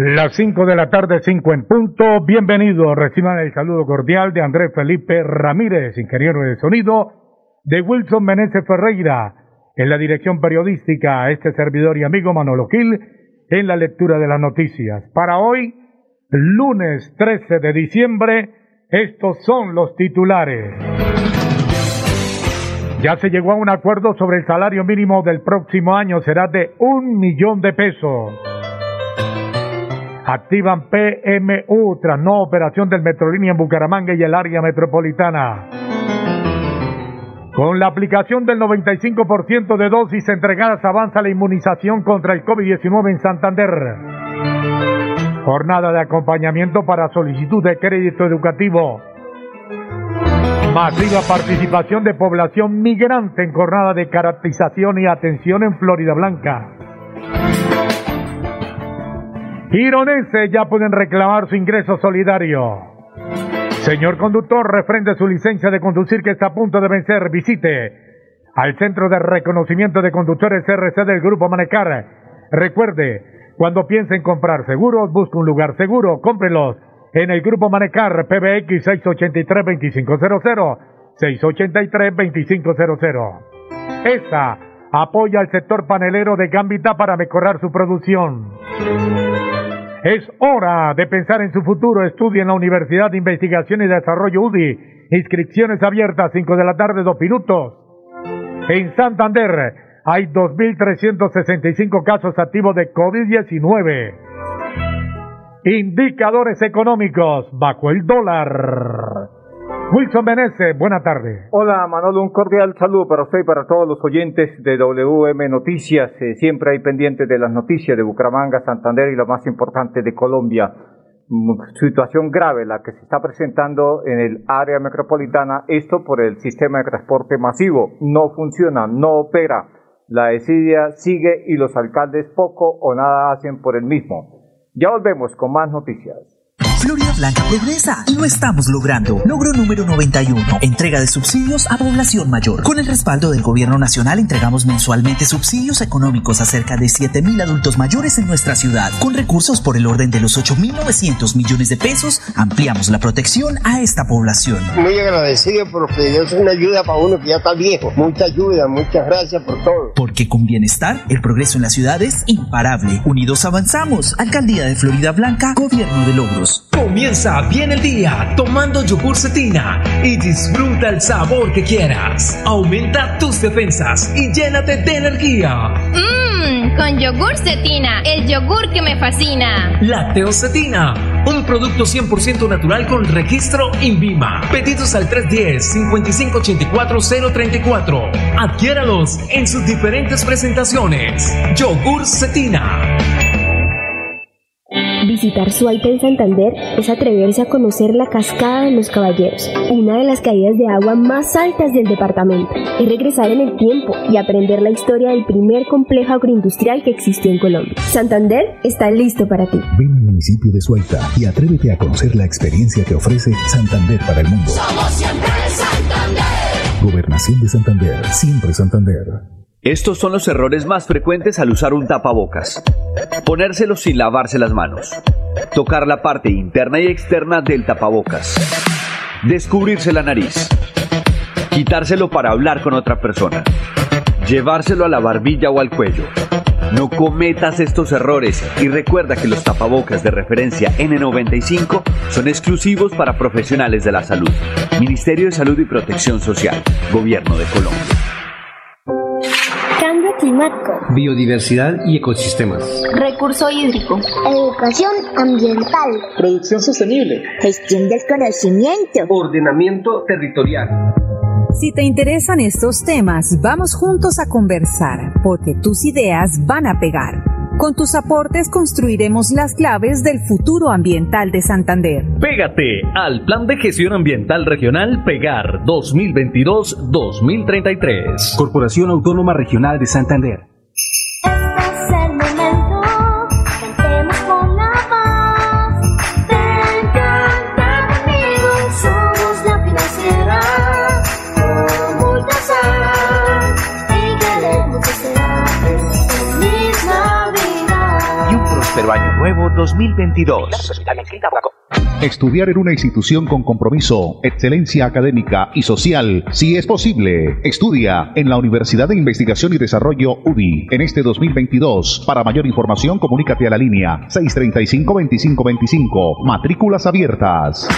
Las 5 de la tarde, 5 en punto. Bienvenidos. Reciban el saludo cordial de Andrés Felipe Ramírez, ingeniero de sonido, de Wilson Meneses Ferreira, en la dirección periodística, este servidor y amigo Manolo Gil, en la lectura de las noticias. Para hoy, lunes 13 de diciembre, estos son los titulares. Ya se llegó a un acuerdo sobre el salario mínimo del próximo año, será de un millón de pesos. Activan PMU tras no operación del Metrolínea en Bucaramanga y el área metropolitana. Con la aplicación del 95% de dosis entregadas avanza la inmunización contra el COVID-19 en Santander. Jornada de acompañamiento para solicitud de crédito educativo. Masiva participación de población migrante en jornada de caracterización y atención en Florida Blanca. Gironeses ya pueden reclamar su ingreso solidario. Señor conductor, refrende su licencia de conducir que está a punto de vencer. Visite al Centro de Reconocimiento de Conductores RC del Grupo Manecar. Recuerde, cuando piense en comprar seguros, busque un lugar seguro. Cómprelos en el Grupo Manecar PBX 683-2500. 683-2500. Esa apoya al sector panelero de Gambita para mejorar su producción. Es hora de pensar en su futuro. Estudia en la Universidad de Investigación y Desarrollo UDI. Inscripciones abiertas, 5 de la tarde, 2 minutos. En Santander hay 2.365 casos activos de COVID-19. Indicadores económicos bajo el dólar. Wilson Benese, buena tarde. Hola Manolo, un cordial saludo para usted y para todos los oyentes de WM Noticias. Eh, siempre hay pendientes de las noticias de Bucaramanga, Santander y lo más importante de Colombia. Mm, situación grave la que se está presentando en el área metropolitana, esto por el sistema de transporte masivo. No funciona, no opera. La desidia sigue y los alcaldes poco o nada hacen por el mismo. Ya volvemos con más noticias. Florida Blanca progresa y lo estamos logrando. Logro número 91. Entrega de subsidios a población mayor. Con el respaldo del gobierno nacional entregamos mensualmente subsidios económicos a cerca de 7.000 adultos mayores en nuestra ciudad. Con recursos por el orden de los 8.900 millones de pesos, ampliamos la protección a esta población. Muy agradecido por es una ayuda para uno que ya está viejo. Mucha ayuda, muchas gracias por todo. Porque con bienestar, el progreso en la ciudad es imparable. Unidos avanzamos. Alcaldía de Florida Blanca, Gobierno de Logros. Comienza bien el día tomando yogur cetina y disfruta el sabor que quieras. Aumenta tus defensas y llénate de energía. Mmm, con yogur cetina, el yogur que me fascina. Cetina, un producto 100% natural con registro INVIMA. Pedidos al 310-5584-034. Adquiéralos en sus diferentes presentaciones. Yogur cetina. Visitar Suaita en Santander es atreverse a conocer la Cascada de los Caballeros, una de las caídas de agua más altas del departamento. Es regresar en el tiempo y aprender la historia del primer complejo agroindustrial que existió en Colombia. Santander está listo para ti. Ven al municipio de Suaita y atrévete a conocer la experiencia que ofrece Santander para el mundo. Somos siempre Santander. Gobernación de Santander, siempre Santander. Estos son los errores más frecuentes al usar un tapabocas. Ponérselo sin lavarse las manos. Tocar la parte interna y externa del tapabocas. Descubrirse la nariz. Quitárselo para hablar con otra persona. Llevárselo a la barbilla o al cuello. No cometas estos errores y recuerda que los tapabocas de referencia N95 son exclusivos para profesionales de la salud. Ministerio de Salud y Protección Social. Gobierno de Colombia biodiversidad y ecosistemas, recurso hídrico, educación ambiental, producción sostenible, gestión del conocimiento, ordenamiento territorial. Si te interesan estos temas, vamos juntos a conversar, porque tus ideas van a pegar. Con tus aportes construiremos las claves del futuro ambiental de Santander. Pégate al Plan de Gestión Ambiental Regional Pegar 2022-2033. Corporación Autónoma Regional de Santander. Nuevo 2022. Estudiar en una institución con compromiso, excelencia académica y social, si es posible. Estudia en la Universidad de Investigación y Desarrollo UDI en este 2022. Para mayor información, comunícate a la línea 635-2525. Matrículas abiertas.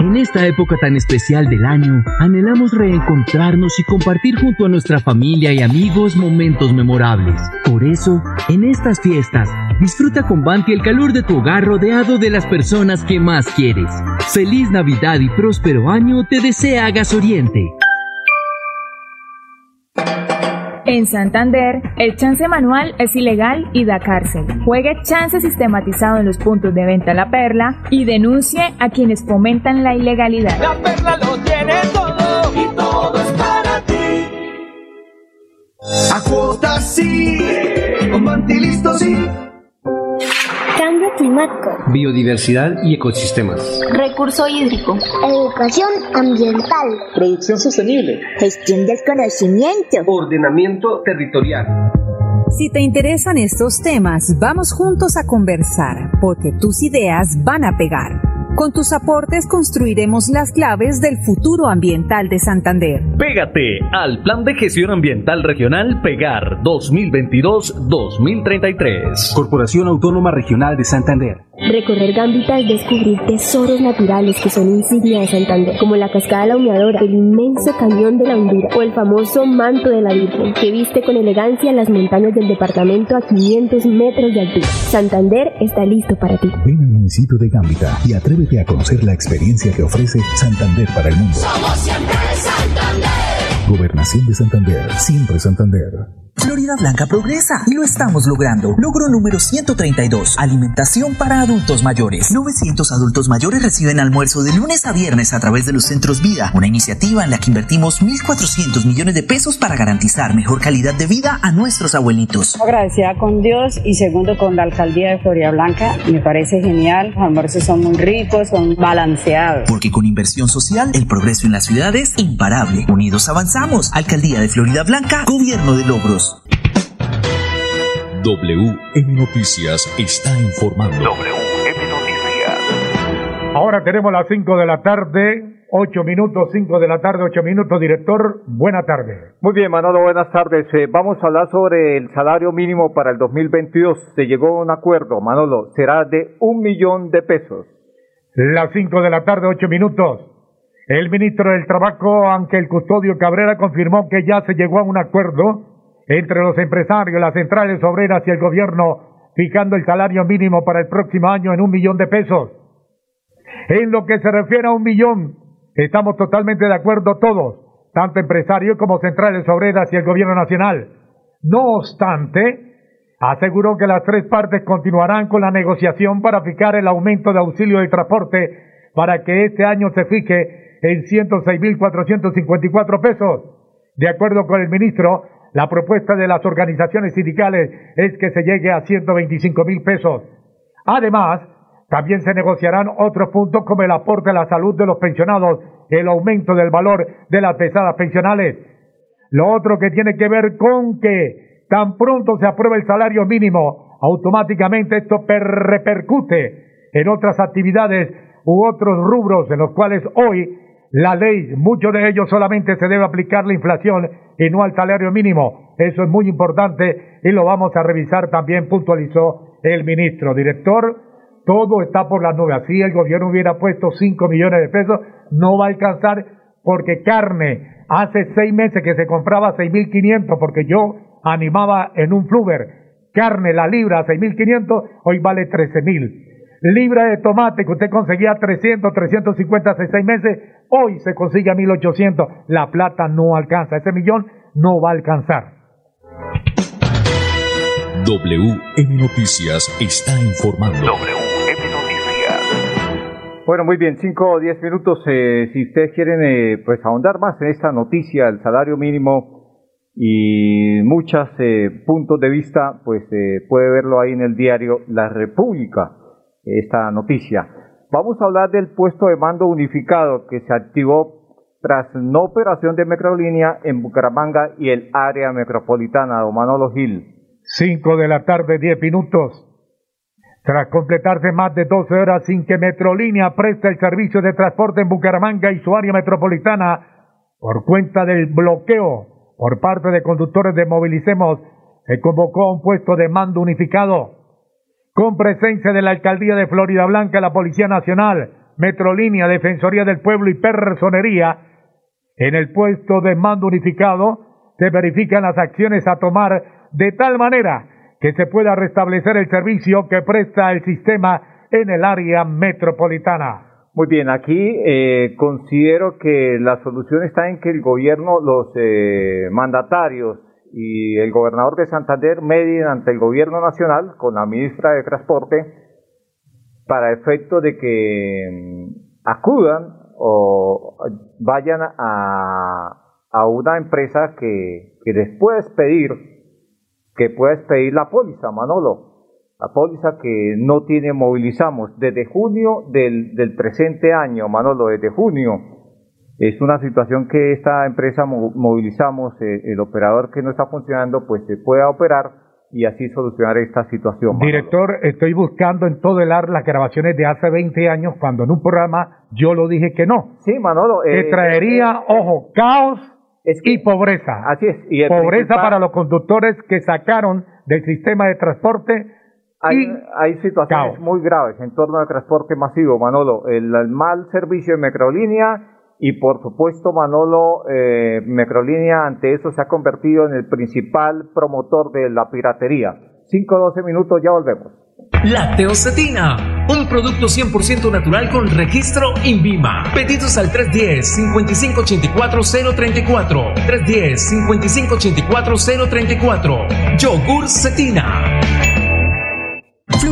En esta época tan especial del año, anhelamos reencontrarnos y compartir junto a nuestra familia y amigos momentos memorables. Por eso, en estas fiestas, disfruta con Banti el calor de tu hogar rodeado de las personas que más quieres. Feliz Navidad y próspero año te desea Gas Oriente. En Santander, el chance manual es ilegal y da cárcel. Juegue chance sistematizado en los puntos de venta La Perla y denuncie a quienes fomentan la ilegalidad. La Perla lo tiene todo y todo es para ti. A sí, con listo sí. Climático. Biodiversidad y ecosistemas. Recurso hídrico. Educación ambiental. Producción sostenible. Gestión del conocimiento. Ordenamiento territorial. Si te interesan estos temas, vamos juntos a conversar, porque tus ideas van a pegar. Con tus aportes construiremos las claves del futuro ambiental de Santander. Pégate al Plan de Gestión Ambiental Regional Pegar 2022-2033. Corporación Autónoma Regional de Santander. Recorrer Gambita es descubrir tesoros naturales que son insignia de Santander, como la cascada de la humeadora, el inmenso cañón de la Hondura o el famoso manto de la Virgen, que viste con elegancia las montañas del departamento a 500 metros de altura. Santander está listo para ti. Ven al municipio de Gambita y atrévete a conocer la experiencia que ofrece Santander para el mundo. Somos siempre Santander. Gobernación de Santander, siempre Santander. Florida Blanca progresa y lo estamos logrando. Logro número 132. Alimentación para adultos mayores. 900 adultos mayores reciben almuerzo de lunes a viernes a través de los centros vida. Una iniciativa en la que invertimos 1.400 millones de pesos para garantizar mejor calidad de vida a nuestros abuelitos. Agradecida con Dios y segundo con la alcaldía de Florida Blanca. Me parece genial. Los almuerzos son muy ricos, son balanceados. Porque con inversión social, el progreso en la ciudad es imparable. Unidos avanzamos. Alcaldía de Florida Blanca, Gobierno de Logros. WM Noticias está informando. WM Noticias. Ahora tenemos las 5 de la tarde, 8 minutos, 5 de la tarde, 8 minutos. Director, buena tarde. Muy bien, Manolo, buenas tardes. Eh, vamos a hablar sobre el salario mínimo para el 2022. Se llegó a un acuerdo, Manolo, será de un millón de pesos. Las 5 de la tarde, 8 minutos. El ministro del Trabajo, Ángel Custodio Cabrera, confirmó que ya se llegó a un acuerdo entre los empresarios, las centrales obreras y el gobierno, fijando el salario mínimo para el próximo año en un millón de pesos. En lo que se refiere a un millón, estamos totalmente de acuerdo todos, tanto empresarios como centrales obreras y el gobierno nacional. No obstante, aseguró que las tres partes continuarán con la negociación para fijar el aumento de auxilio de transporte para que este año se fije en 106.454 pesos. De acuerdo con el ministro, la propuesta de las organizaciones sindicales es que se llegue a 125 mil pesos. Además, también se negociarán otros puntos como el aporte a la salud de los pensionados, el aumento del valor de las pesadas pensionales. Lo otro que tiene que ver con que tan pronto se apruebe el salario mínimo, automáticamente esto repercute en otras actividades u otros rubros en los cuales hoy la ley, muchos de ellos solamente se debe aplicar la inflación y no al salario mínimo. Eso es muy importante y lo vamos a revisar también, puntualizó el ministro. Director, todo está por las nubes. Así el gobierno hubiera puesto 5 millones de pesos, no va a alcanzar porque carne, hace seis meses que se compraba 6.500 porque yo animaba en un fluver. Carne, la libra, 6.500, hoy vale 13.000 libra de tomate que usted conseguía 300, 350 hace seis meses, hoy se consigue a 1800. La plata no alcanza, ese millón no va a alcanzar. WM Noticias está informando. WM Noticias. Bueno, muy bien, 5 o 10 minutos. Eh, si ustedes quieren eh, pues ahondar más en esta noticia, el salario mínimo y muchos eh, puntos de vista, pues eh, puede verlo ahí en el diario La República, esta noticia. Vamos a hablar del puesto de mando unificado que se activó tras no operación de Metrolínea en Bucaramanga y el área metropolitana, don Manolo Gil. 5 de la tarde, 10 minutos. Tras completarse más de 12 horas sin que Metrolínea preste el servicio de transporte en Bucaramanga y su área metropolitana por cuenta del bloqueo por parte de conductores de Movilicemos, se convocó a un puesto de mando unificado con presencia de la Alcaldía de Florida Blanca, la Policía Nacional, Metrolínea, Defensoría del Pueblo y Personería. En el puesto de mando unificado se verifican las acciones a tomar de tal manera que se pueda restablecer el servicio que presta el sistema en el área metropolitana. Muy bien, aquí eh, considero que la solución está en que el gobierno, los eh, mandatarios y el gobernador de Santander medien ante el gobierno nacional con la ministra de Transporte para efecto de que mm, acudan o vayan a, a una empresa que, que después pedir que puedes pedir la póliza, Manolo. La póliza que no tiene movilizamos desde junio del, del presente año, Manolo, desde junio. Es una situación que esta empresa movilizamos, eh, el operador que no está funcionando, pues se pueda operar y así solucionar esta situación. Director, estoy buscando en todo el AR las grabaciones de hace 20 años cuando en un programa yo lo dije que no. Sí, Manolo. que eh, traería, eh, ojo, caos y pobreza. Así es. Y pobreza para los conductores que sacaron del sistema de transporte. Hay, hay situaciones muy graves en torno al transporte masivo, Manolo. El, mal servicio de Microlínea y, por supuesto, Manolo, eh, ante eso se ha convertido en el principal promotor de la piratería. 5 o 12 minutos, ya volvemos. Lacteocetina, un producto 100% natural con registro INVIMA. Pedidos al 310-5584-034. 310-5584-034. Yogur Cetina.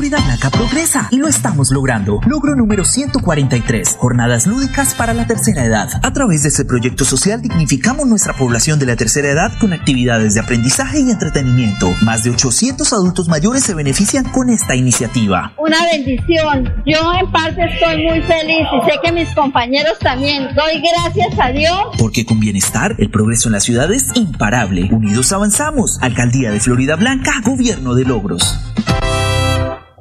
Florida Blanca progresa y lo estamos logrando. Logro número 143, jornadas lúdicas para la tercera edad. A través de este proyecto social dignificamos nuestra población de la tercera edad con actividades de aprendizaje y entretenimiento. Más de 800 adultos mayores se benefician con esta iniciativa. Una bendición. Yo en parte estoy muy feliz y sé que mis compañeros también. Doy gracias a Dios. Porque con bienestar, el progreso en la ciudad es imparable. Unidos avanzamos. Alcaldía de Florida Blanca, Gobierno de Logros.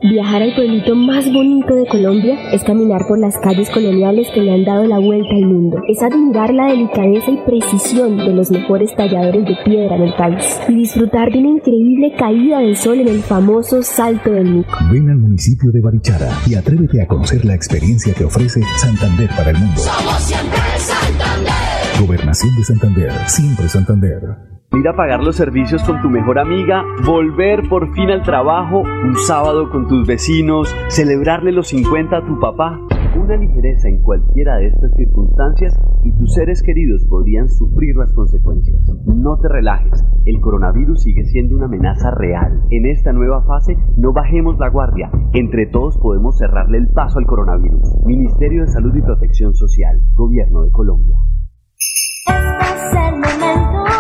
Viajar al pueblito más bonito de Colombia es caminar por las calles coloniales que le han dado la vuelta al mundo. Es admirar la delicadeza y precisión de los mejores talladores de piedra en el país y disfrutar de una increíble caída del sol en el famoso Salto del Mico. Ven al municipio de Barichara y atrévete a conocer la experiencia que ofrece Santander para el mundo. Somos siempre Santander. Gobernación de Santander, siempre Santander. Ir a pagar los servicios con tu mejor amiga, volver por fin al trabajo, un sábado con tus vecinos, celebrarle los 50 a tu papá. Una ligereza en cualquiera de estas circunstancias y tus seres queridos podrían sufrir las consecuencias. No te relajes, el coronavirus sigue siendo una amenaza real. En esta nueva fase no bajemos la guardia, entre todos podemos cerrarle el paso al coronavirus. Ministerio de Salud y Protección Social, Gobierno de Colombia. Este es el momento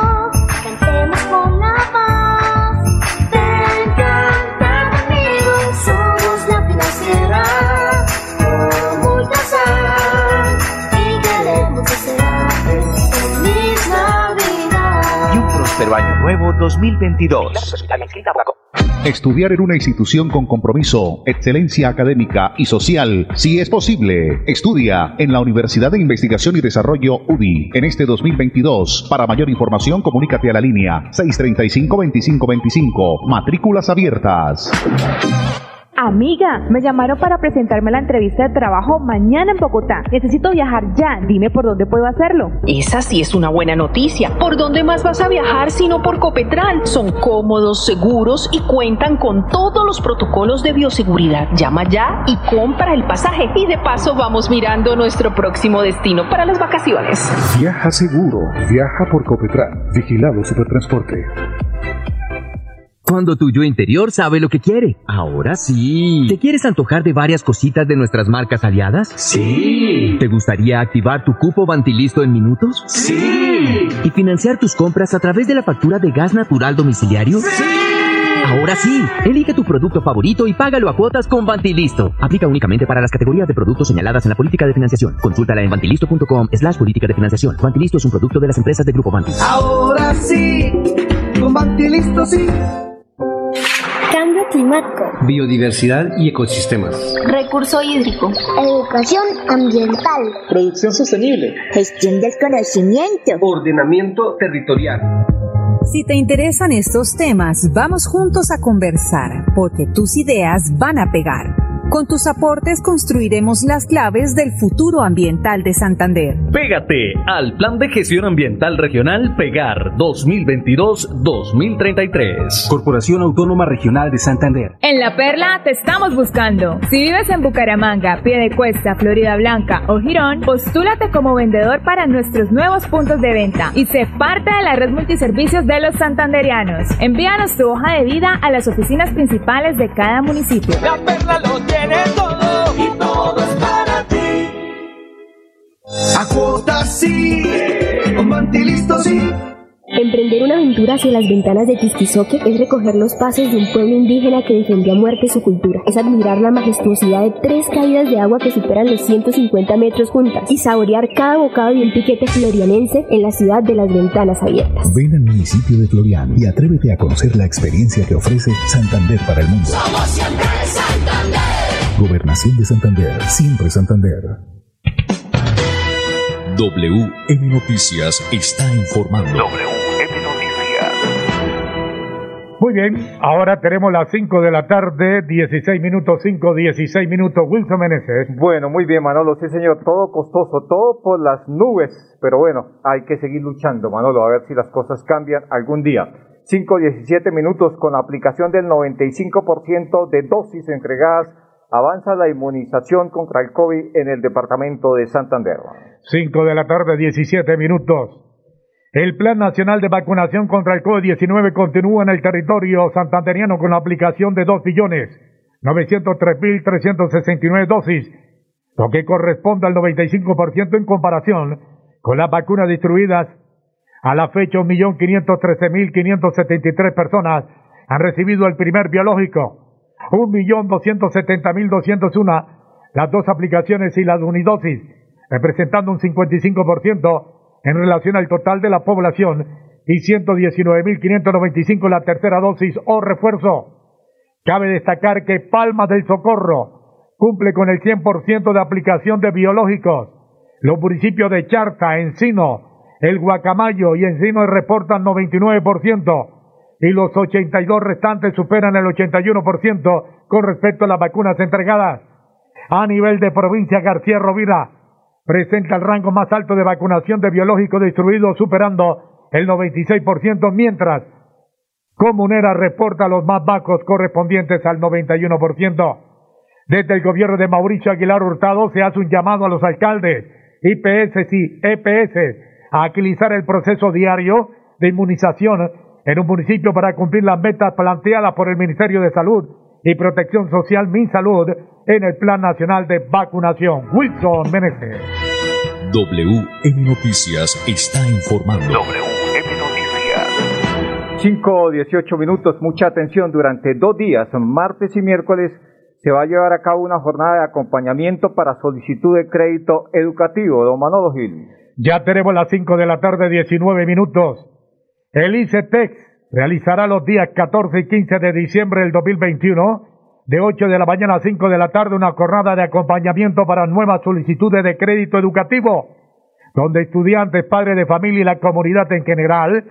Próspero año nuevo 2022. Estudiar en una institución con compromiso, excelencia académica y social, si es posible. Estudia en la Universidad de Investigación y Desarrollo UDI en este 2022. Para mayor información, comunícate a la línea 635-2525. Matrículas abiertas. Amiga, me llamaron para presentarme a la entrevista de trabajo mañana en Bogotá. Necesito viajar ya. Dime por dónde puedo hacerlo. Esa sí es una buena noticia. ¿Por dónde más vas a viajar sino por Copetran? Son cómodos, seguros y cuentan con todos los protocolos de bioseguridad. Llama ya y compra el pasaje. Y de paso vamos mirando nuestro próximo destino para las vacaciones. Viaja seguro. Viaja por Copetran. Vigilado Supertransporte. Cuando tu yo interior sabe lo que quiere. Ahora sí. ¿Te quieres antojar de varias cositas de nuestras marcas aliadas? Sí. ¿Te gustaría activar tu cupo Vantilisto en minutos? Sí. ¿Y financiar tus compras a través de la factura de gas natural domiciliario? Sí. Ahora sí, elige tu producto favorito y págalo a cuotas con Vantilisto. Aplica únicamente para las categorías de productos señaladas en la política de financiación. Consúltala en vantilisto.com slash política de financiación. Vantilisto es un producto de las empresas de Grupo Vanti. Ahora sí, con Vantilisto sí. Climático. Biodiversidad y ecosistemas. Recurso hídrico. Educación ambiental. Producción sostenible. Gestión del conocimiento. Ordenamiento territorial. Si te interesan estos temas, vamos juntos a conversar, porque tus ideas van a pegar. Con tus aportes construiremos las claves del futuro ambiental de Santander. Pégate al Plan de Gestión Ambiental Regional Pegar 2022-2033. Corporación Autónoma Regional de Santander. En La Perla te estamos buscando. Si vives en Bucaramanga, Piedecuesta, Florida Blanca o Girón, postúlate como vendedor para nuestros nuevos puntos de venta y sé parte de la red multiservicios de los santanderianos. Envíanos tu hoja de vida a las oficinas principales de cada municipio. La Perla lo tiene todo y todo es para ti. A cuotas sí, con Vantilisto sí. Emprender una aventura hacia las ventanas de Tistizoque es recoger los pasos de un pueblo indígena que defendió a muerte su cultura. Es admirar la majestuosidad de tres caídas de agua que superan los 150 metros juntas y saborear cada bocado de un piquete florianense en la ciudad de las ventanas abiertas. Ven al municipio de Florian y atrévete a conocer la experiencia que ofrece Santander para el mundo. Somos siempre Santander. Gobernación de Santander, siempre Santander. WM Noticias está informando. Muy bien, ahora tenemos las 5 de la tarde, 16 minutos, 5, 16 minutos. Wilson Meneses. Bueno, muy bien, Manolo. Sí, señor. Todo costoso, todo por las nubes. Pero bueno, hay que seguir luchando, Manolo, a ver si las cosas cambian algún día. 5, 17 minutos con la aplicación del 95% de dosis entregadas. Avanza la inmunización contra el COVID en el departamento de Santander. 5 de la tarde, 17 minutos. El Plan Nacional de Vacunación contra el COVID-19 continúa en el territorio santanderiano con la aplicación de 2.903.369 dosis, lo que corresponde al 95% en comparación con las vacunas distribuidas. A la fecha, 1.513.573 personas han recibido el primer biológico, 1.270.201 las dos aplicaciones y las unidosis, representando un 55% en relación al total de la población y 119.595 la tercera dosis o refuerzo. Cabe destacar que Palmas del Socorro cumple con el 100% de aplicación de biológicos. Los municipios de Charta, Encino, El Guacamayo y Encino reportan 99% y los 82 restantes superan el 81% con respecto a las vacunas entregadas. A nivel de provincia, García Rovira presenta el rango más alto de vacunación de biológicos distribuidos, superando el 96%, mientras Comunera reporta los más bajos correspondientes al 91%. Desde el gobierno de Mauricio Aguilar Hurtado se hace un llamado a los alcaldes, IPS y EPS a agilizar el proceso diario de inmunización en un municipio para cumplir las metas planteadas por el Ministerio de Salud y Protección Social MinSalud en el Plan Nacional de Vacunación. Wilson Meneses. WM Noticias está informando. WM Noticias. 5 18 minutos, mucha atención. Durante dos días, martes y miércoles, se va a llevar a cabo una jornada de acompañamiento para solicitud de crédito educativo. Don Manolo Gil. Ya tenemos las 5 de la tarde, 19 minutos. El ICETEX realizará los días 14 y 15 de diciembre del 2021, de 8 de la mañana a 5 de la tarde, una jornada de acompañamiento para nuevas solicitudes de crédito educativo, donde estudiantes, padres de familia y la comunidad en general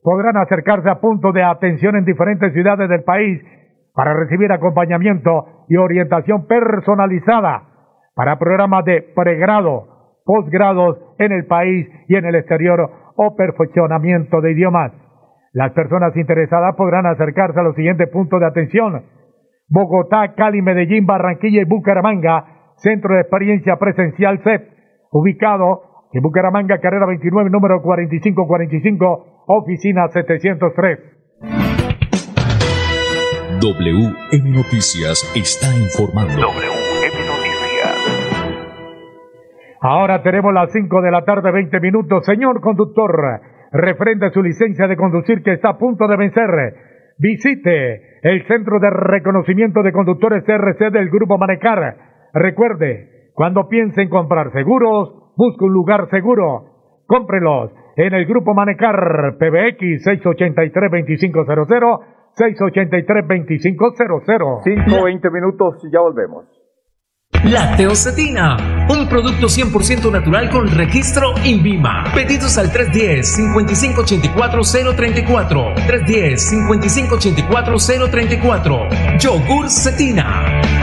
podrán acercarse a puntos de atención en diferentes ciudades del país para recibir acompañamiento y orientación personalizada para programas de pregrado, posgrados en el país y en el exterior o perfeccionamiento de idiomas. Las personas interesadas podrán acercarse a los siguientes puntos de atención. Bogotá, Cali, Medellín, Barranquilla y Bucaramanga, Centro de Experiencia Presencial CEP, ubicado en Bucaramanga, carrera 29, número 4545, oficina 703. WM Noticias está informando. WM Ahora tenemos las 5 de la tarde, 20 minutos. Señor conductor, refrende su licencia de conducir que está a punto de vencer. Visite el Centro de Reconocimiento de Conductores CRC del Grupo Manecar. Recuerde, cuando piense en comprar seguros, busque un lugar seguro. Cómprelos en el Grupo Manecar PBX 683-2500, 683-2500. 5, 20 minutos y ya volvemos. Lacteocetina, un producto 100% natural con registro INVIMA. Pedidos al 310-5584-034. 310-5584-034. Yogur Cetina.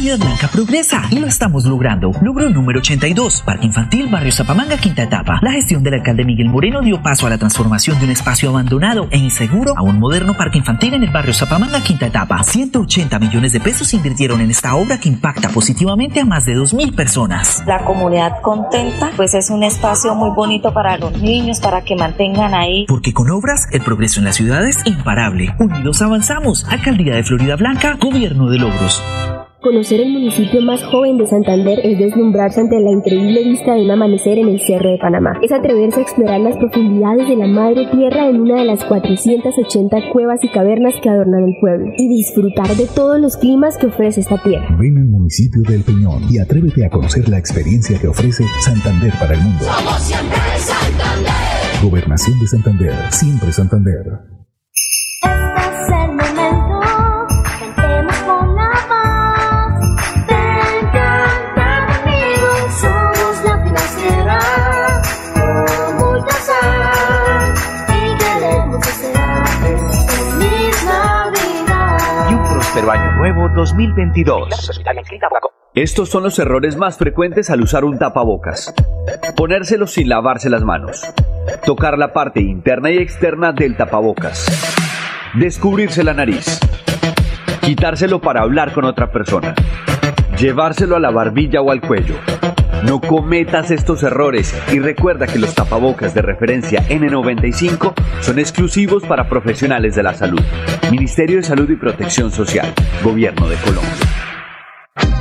Florida Blanca progresa y lo estamos logrando. Logro número 82, Parque Infantil, Barrio Zapamanga, quinta etapa. La gestión del alcalde Miguel Moreno dio paso a la transformación de un espacio abandonado e inseguro a un moderno parque infantil en el barrio Zapamanga, quinta etapa. 180 millones de pesos se invirtieron en esta obra que impacta positivamente a más de 2.000 personas. La comunidad contenta, pues es un espacio muy bonito para los niños, para que mantengan ahí. Porque con obras, el progreso en la ciudad es imparable. Unidos avanzamos. Alcaldía de Florida Blanca, Gobierno de Logros. Conocer el municipio más joven de Santander es deslumbrarse ante la increíble vista de un amanecer en el Cerro de Panamá. Es atreverse a explorar las profundidades de la madre tierra en una de las 480 cuevas y cavernas que adornan el pueblo y disfrutar de todos los climas que ofrece esta tierra. Ven al municipio del Peñón y atrévete a conocer la experiencia que ofrece Santander para el mundo. Somos siempre Santander. Gobernación de Santander, siempre Santander. 2022. Estos son los errores más frecuentes al usar un tapabocas. Ponérselo sin lavarse las manos. Tocar la parte interna y externa del tapabocas. Descubrirse la nariz. Quitárselo para hablar con otra persona. Llevárselo a la barbilla o al cuello. No cometas estos errores y recuerda que los tapabocas de referencia N95 son exclusivos para profesionales de la salud. Ministerio de Salud y Protección Social. Gobierno de Colombia.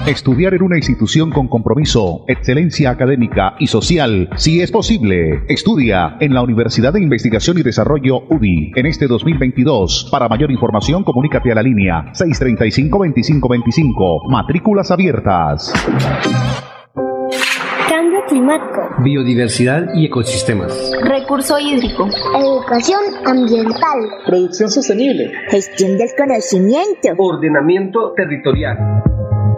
Estudiar en una institución con compromiso, excelencia académica y social, si es posible. Estudia en la Universidad de Investigación y Desarrollo UDI en este 2022. Para mayor información, comunícate a la línea 635-2525. Matrículas abiertas. Climático. Biodiversidad y ecosistemas. Recurso hídrico. Educación ambiental. Producción sostenible. Gestión del conocimiento. Ordenamiento territorial.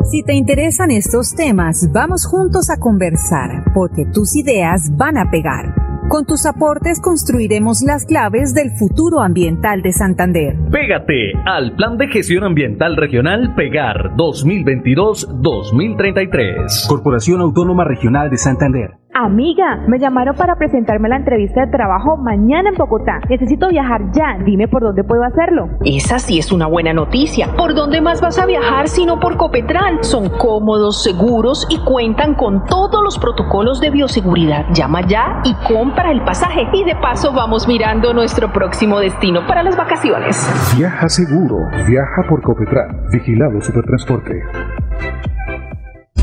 Si te interesan estos temas, vamos juntos a conversar, porque tus ideas van a pegar. Con tus aportes construiremos las claves del futuro ambiental de Santander. Pégate al Plan de Gestión Ambiental Regional Pegar 2022-2033. Corporación Autónoma Regional de Santander. Amiga, me llamaron para presentarme a la entrevista de trabajo mañana en Bogotá. Necesito viajar ya. Dime por dónde puedo hacerlo. Esa sí es una buena noticia. ¿Por dónde más vas a viajar sino por Copetran? Son cómodos, seguros y cuentan con todos los protocolos de bioseguridad. Llama ya y compra el pasaje. Y de paso vamos mirando nuestro próximo destino para las vacaciones. Viaja seguro. Viaja por Copetran. Vigilado Supertransporte.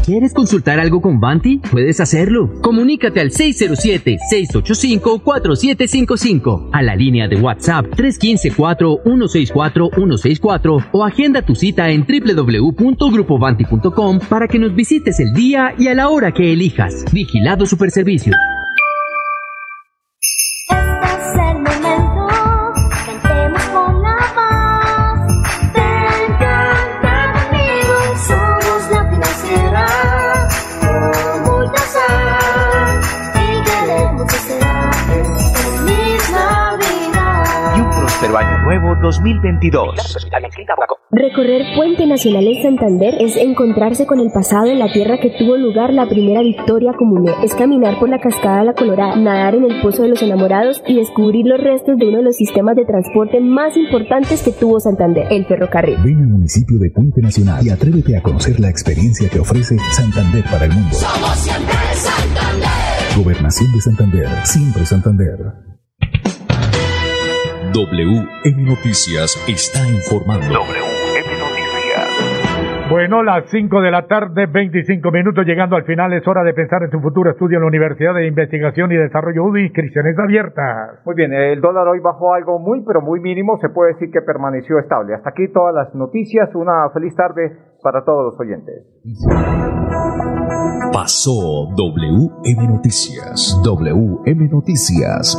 ¿Quieres consultar algo con Banti? Puedes hacerlo. Comunícate al 607-685-4755, a la línea de WhatsApp 315-4164-164 o agenda tu cita en www.grupovanti.com para que nos visites el día y a la hora que elijas. Vigilado Superservicios. 2022. Recorrer Puente Nacional en Santander es encontrarse con el pasado en la tierra que tuvo lugar la primera victoria común. Es caminar por la cascada de la Colorada, nadar en el Pozo de los Enamorados y descubrir los restos de uno de los sistemas de transporte más importantes que tuvo Santander, el ferrocarril. Ven al municipio de Puente Nacional y atrévete a conocer la experiencia que ofrece Santander para el mundo. Somos siempre Santander. Gobernación de Santander, siempre Santander. WM Noticias está informando. WM Noticias. Bueno, las 5 de la tarde, 25 minutos, llegando al final, es hora de pensar en su futuro estudio en la Universidad de Investigación y Desarrollo UDI, inscripciones abiertas. Muy bien, el dólar hoy bajó algo muy, pero muy mínimo, se puede decir que permaneció estable. Hasta aquí todas las noticias, una feliz tarde para todos los oyentes. Pasó WM Noticias. WM Noticias.